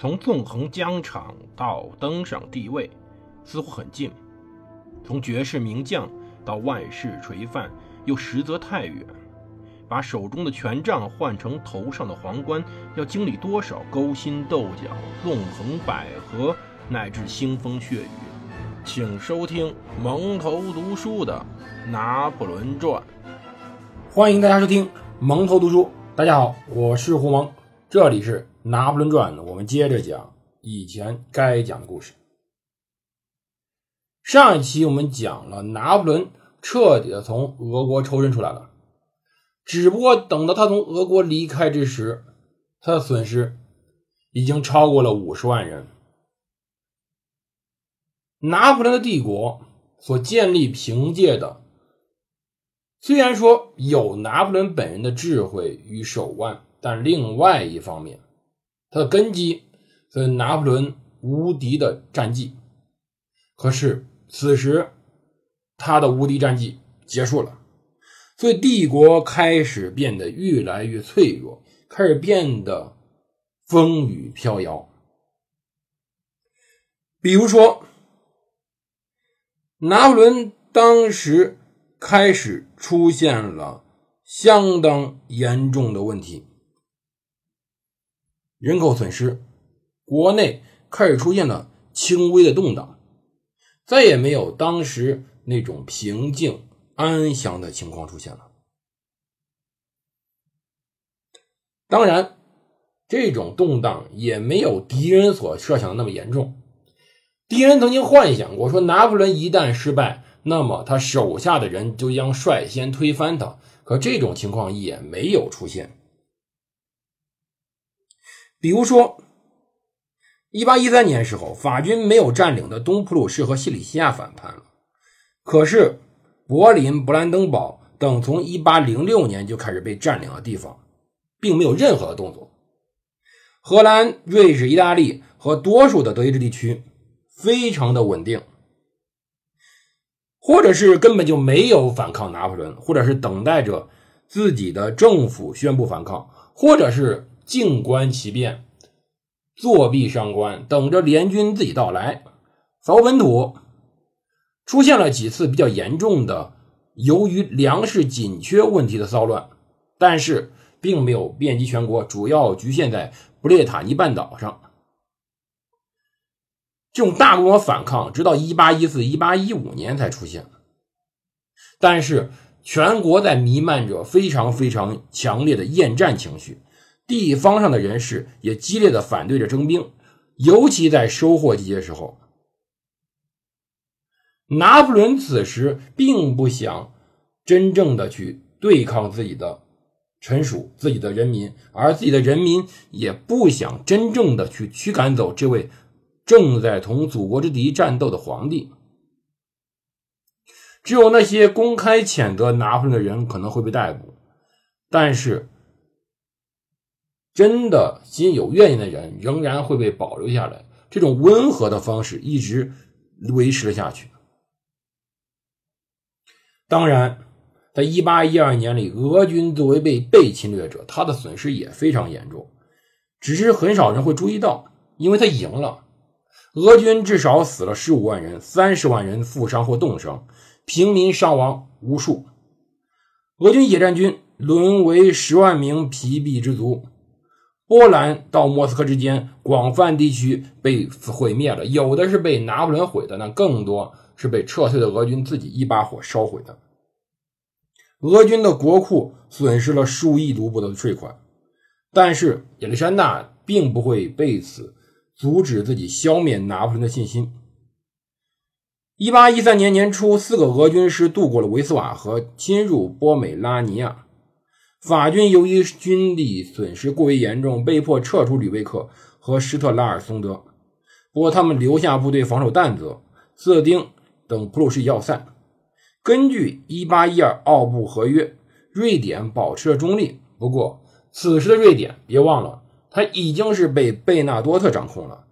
从纵横疆场到登上帝位，似乎很近；从绝世名将到万世垂范，又实则太远。把手中的权杖换成头上的皇冠，要经历多少勾心斗角、纵横捭阖，乃至腥风血雨？请收听蒙头读书的《拿破仑传》。欢迎大家收听蒙头读书。大家好，我是胡蒙，这里是《拿破仑传呢》，我们接着讲以前该讲的故事。上一期我们讲了拿破仑彻底的从俄国抽身出来了。只不过等到他从俄国离开之时，他的损失已经超过了五十万人。拿破仑的帝国所建立凭借的，虽然说有拿破仑本人的智慧与手腕，但另外一方面，他的根基是拿破仑无敌的战绩。可是此时，他的无敌战绩结束了。所以，帝国开始变得越来越脆弱，开始变得风雨飘摇。比如说，拿破仑当时开始出现了相当严重的问题，人口损失，国内开始出现了轻微的动荡，再也没有当时那种平静。安详的情况出现了。当然，这种动荡也没有敌人所设想的那么严重。敌人曾经幻想过，说拿破仑一旦失败，那么他手下的人就将率先推翻他。可这种情况也没有出现。比如说，一八一三年时候，法军没有占领的东普鲁士和西里西亚反叛了，可是。柏林、勃兰登堡等从1806年就开始被占领的地方，并没有任何的动作。荷兰、瑞士、意大利和多数的德意志地区非常的稳定，或者是根本就没有反抗拿破仑，或者是等待着自己的政府宣布反抗，或者是静观其变，坐壁上观，等着联军自己到来，扫本土。出现了几次比较严重的由于粮食紧缺问题的骚乱，但是并没有遍及全国，主要局限在布列塔尼半岛上。这种大规模反抗直到一八一四、一八一五年才出现，但是全国在弥漫着非常非常强烈的厌战情绪，地方上的人士也激烈的反对着征兵，尤其在收获季节时候。拿破仑此时并不想真正的去对抗自己的臣属、自己的人民，而自己的人民也不想真正的去驱赶走这位正在同祖国之敌战斗的皇帝。只有那些公开谴责拿破仑的人可能会被逮捕，但是真的心有怨言的人仍然会被保留下来。这种温和的方式一直维持了下去。当然，在一八一二年里，俄军作为被被侵略者，他的损失也非常严重，只是很少人会注意到，因为他赢了。俄军至少死了十五万人，三十万人负伤或冻伤，平民伤亡无数。俄军野战军沦为十万名疲弊之卒。波兰到莫斯科之间，广泛地区被毁灭了，有的是被拿破仑毁的，那更多。是被撤退的俄军自己一把火烧毁的。俄军的国库损失了数亿卢布的税款，但是亚历山大并不会被此阻止自己消灭拿破仑的信心。一八一三年年初，四个俄军师渡过了维斯瓦河，侵入波美拉尼亚。法军由于军力损失过于严重，被迫撤出吕贝克和施特拉尔松德。不过，他们留下部队防守但泽、瑟丁。等普鲁士要塞，根据1812奥布合约，瑞典保持了中立。不过，此时的瑞典，别忘了，它已经是被贝纳多特掌控了。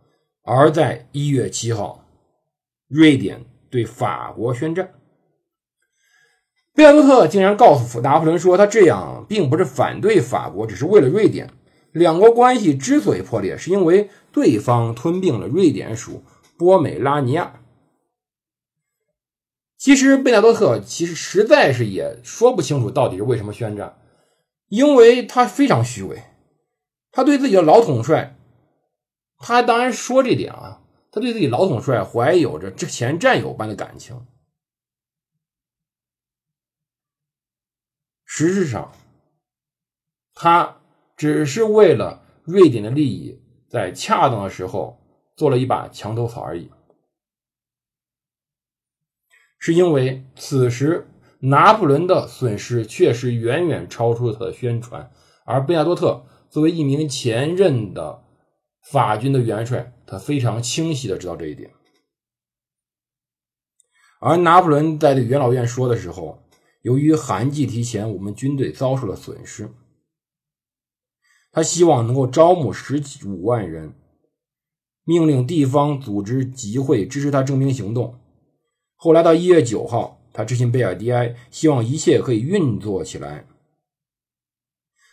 而在1月7号，瑞典对法国宣战。贝纳多特竟然告诉拿破仑说，他这样并不是反对法国，只是为了瑞典。两国关系之所以破裂，是因为对方吞并了瑞典属波美拉尼亚。其实贝纳多特其实实在是也说不清楚到底是为什么宣战，因为他非常虚伪，他对自己的老统帅，他当然说这点啊，他对自己老统帅怀有着之前战友般的感情。实质上，他只是为了瑞典的利益，在恰当的时候做了一把墙头草而已。是因为此时拿破仑的损失确实远远超出了他的宣传，而贝纳多特作为一名前任的法军的元帅，他非常清晰的知道这一点。而拿破仑在对元老院说的时候，由于寒季提前，我们军队遭受了损失，他希望能够招募十几五万人，命令地方组织集会支持他征兵行动。后来到一月九号，他致信贝尔迪埃，希望一切可以运作起来。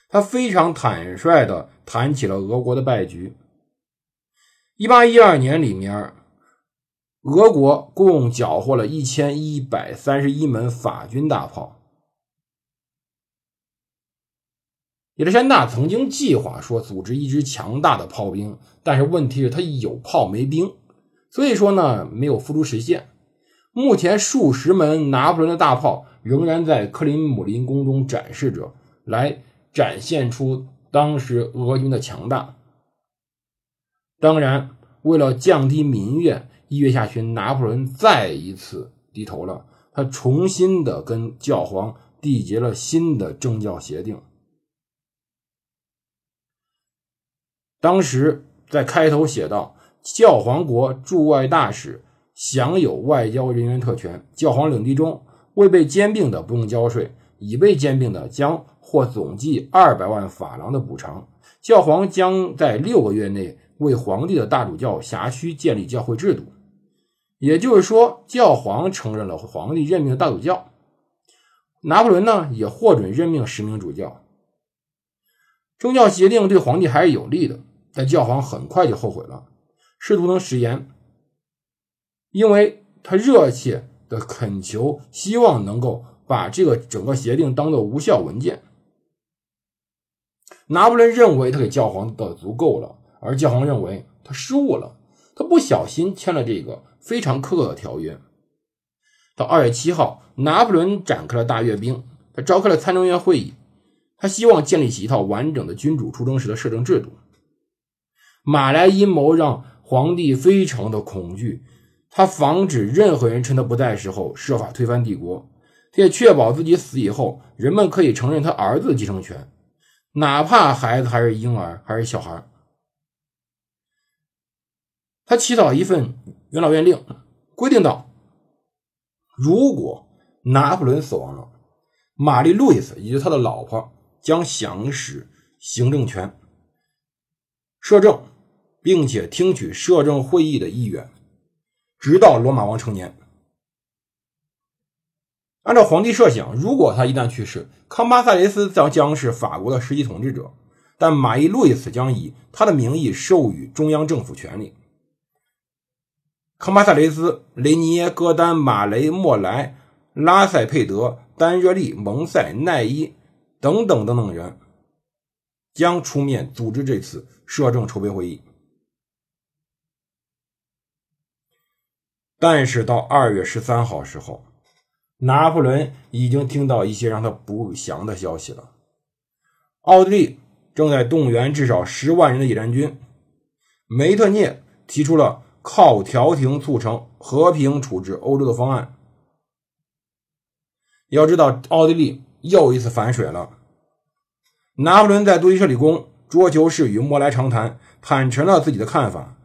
他非常坦率地谈起了俄国的败局。一八一二年里面，俄国共缴获了一千一百三十一门法军大炮。亚历山大曾经计划说组织一支强大的炮兵，但是问题是，他有炮没兵，所以说呢，没有付诸实现。目前数十门拿破仑的大炮仍然在克林姆林宫中展示着，来展现出当时俄军的强大。当然，为了降低民怨，一月下旬，拿破仑再一次低头了，他重新的跟教皇缔结了新的政教协定。当时在开头写道：“教皇国驻外大使。”享有外交人员特权，教皇领地中未被兼并的不用交税，已被兼并的将获总计二百万法郎的补偿。教皇将在六个月内为皇帝的大主教辖区建立教会制度，也就是说，教皇承认了皇帝任命的大主教。拿破仑呢，也获准任命十名主教。宗教协定对皇帝还是有利的，但教皇很快就后悔了，试图能食言。因为他热切的恳求，希望能够把这个整个协定当做无效文件。拿破仑认为他给教皇的足够了，而教皇认为他失误了，他不小心签了这个非常苛刻的条约。到二月七号，拿破仑展开了大阅兵，他召开了参政院会议，他希望建立起一套完整的君主出征时的摄政制度。马来阴谋让皇帝非常的恐惧。他防止任何人趁他不在时候设法推翻帝国，他也确保自己死以后，人们可以承认他儿子的继承权，哪怕孩子还是婴儿，还是小孩。他起草一份元老院令，规定道：如果拿破仑死亡了，玛丽路易斯以及他的老婆将行使行政权、摄政，并且听取摄政会议的意愿。直到罗马王成年。按照皇帝设想，如果他一旦去世，康巴塞雷斯将将是法国的实际统治者，但玛丽路易斯将以他的名义授予中央政府权力。康巴塞雷斯、雷尼耶、戈丹、马雷、莫莱、拉塞佩德、丹热利、蒙塞、奈伊等等等等人将出面组织这次摄政筹备会议。但是到二月十三号时候，拿破仑已经听到一些让他不祥的消息了。奥地利正在动员至少十万人的野战军，梅特涅提出了靠调停促成和平处置欧洲的方案。要知道，奥地利又一次反水了。拿破仑在杜伊舍里宫桌球室与莫莱长谈，坦陈了自己的看法。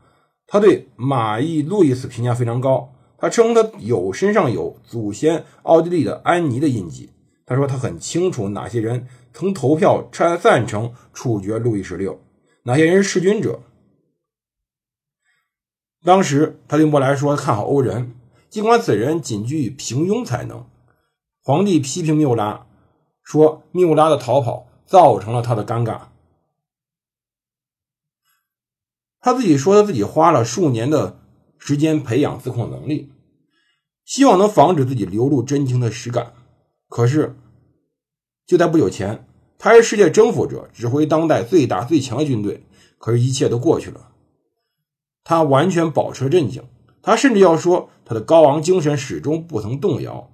他对马伊路易斯评价非常高，他称他有身上有祖先奥地利的安妮的印记。他说他很清楚哪些人曾投票赞赞成处决路易十六，哪些人是弑君者。当时他对莫来说看好欧人，尽管此人仅具平庸才能。皇帝批评缪拉，说缪拉的逃跑造成了他的尴尬。他自己说，他自己花了数年的时间培养自控能力，希望能防止自己流露真情的实感。可是，就在不久前，他是世界征服者，指挥当代最大最强的军队。可是，一切都过去了，他完全保持了镇静。他甚至要说，他的高昂精神始终不曾动摇。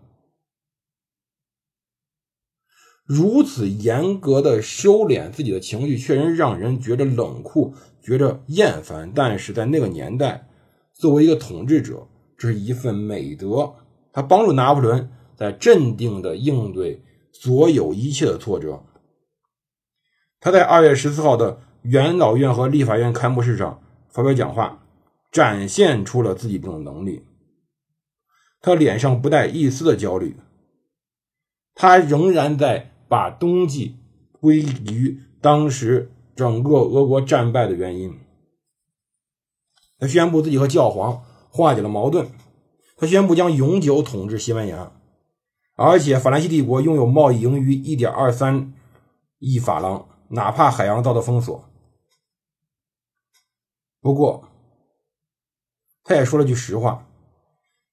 如此严格的收敛自己的情绪，确实让人觉得冷酷，觉着厌烦。但是在那个年代，作为一个统治者，这是一份美德。他帮助拿破仑在镇定的应对所有一切的挫折。他在二月十四号的元老院和立法院开幕式上发表讲话，展现出了自己这种能力。他脸上不带一丝的焦虑，他仍然在。把冬季归于当时整个俄国战败的原因。他宣布自己和教皇化解了矛盾。他宣布将永久统治西班牙，而且法兰西帝国拥有贸易盈余一点二三亿法郎，哪怕海洋遭到封锁。不过，他也说了句实话：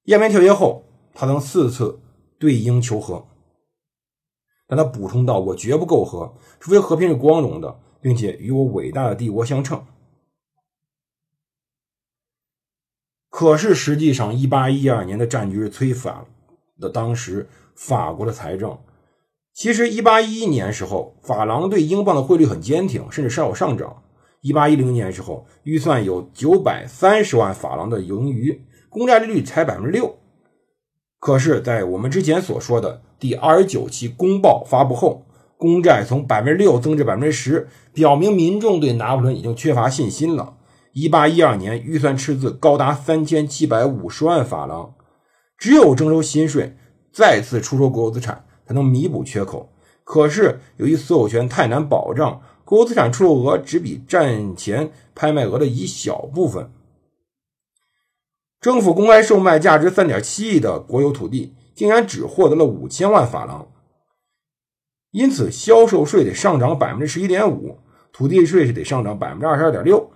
亚美条约后，他曾四次对英求和。但他补充道：“我绝不媾和，除非和平是光荣的，并且与我伟大的帝国相称。”可是实际上，一八一二年的战局是摧反了当时法国的财政。其实，一八一一年时候，法郎对英镑的汇率很坚挺，甚至稍有上涨。一八一零年时候，预算有九百三十万法郎的盈余，公债利率才百分之六。可是，在我们之前所说的第二十九期公报发布后，公债从百分之六增至百分之十，表明民众对拿破仑已经缺乏信心了。一八一二年预算赤字高达三千七百五十万法郎，只有征收新税，再次出售国有资产，才能弥补缺口。可是，由于所有权太难保障，国有资产出售额只比战前拍卖额的一小部分。政府公开售卖价值三点七亿的国有土地，竟然只获得了五千万法郎，因此销售税得上涨百分之十一点五，土地税是得上涨百分之二十二点六。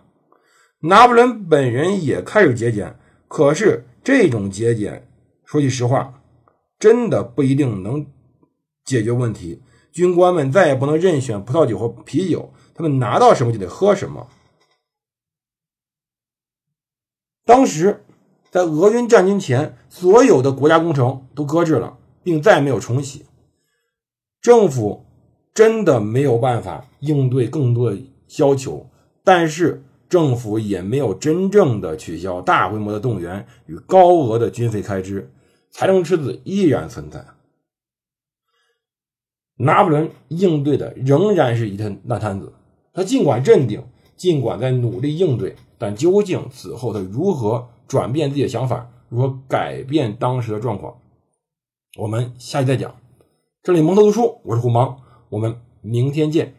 拿破仑本人也开始节俭，可是这种节俭，说句实话，真的不一定能解决问题。军官们再也不能任选葡萄酒和啤酒，他们拿到什么就得喝什么。当时。在俄军占军前，所有的国家工程都搁置了，并再没有重启。政府真的没有办法应对更多的要求，但是政府也没有真正的取消大规模的动员与高额的军费开支，财政赤字依然存在。拿破仑应对的仍然是一摊烂摊子，他尽管镇定，尽管在努力应对，但究竟此后他如何？转变自己的想法，如何改变当时的状况？我们下期再讲。这里蒙头读书，我是胡芒，我们明天见。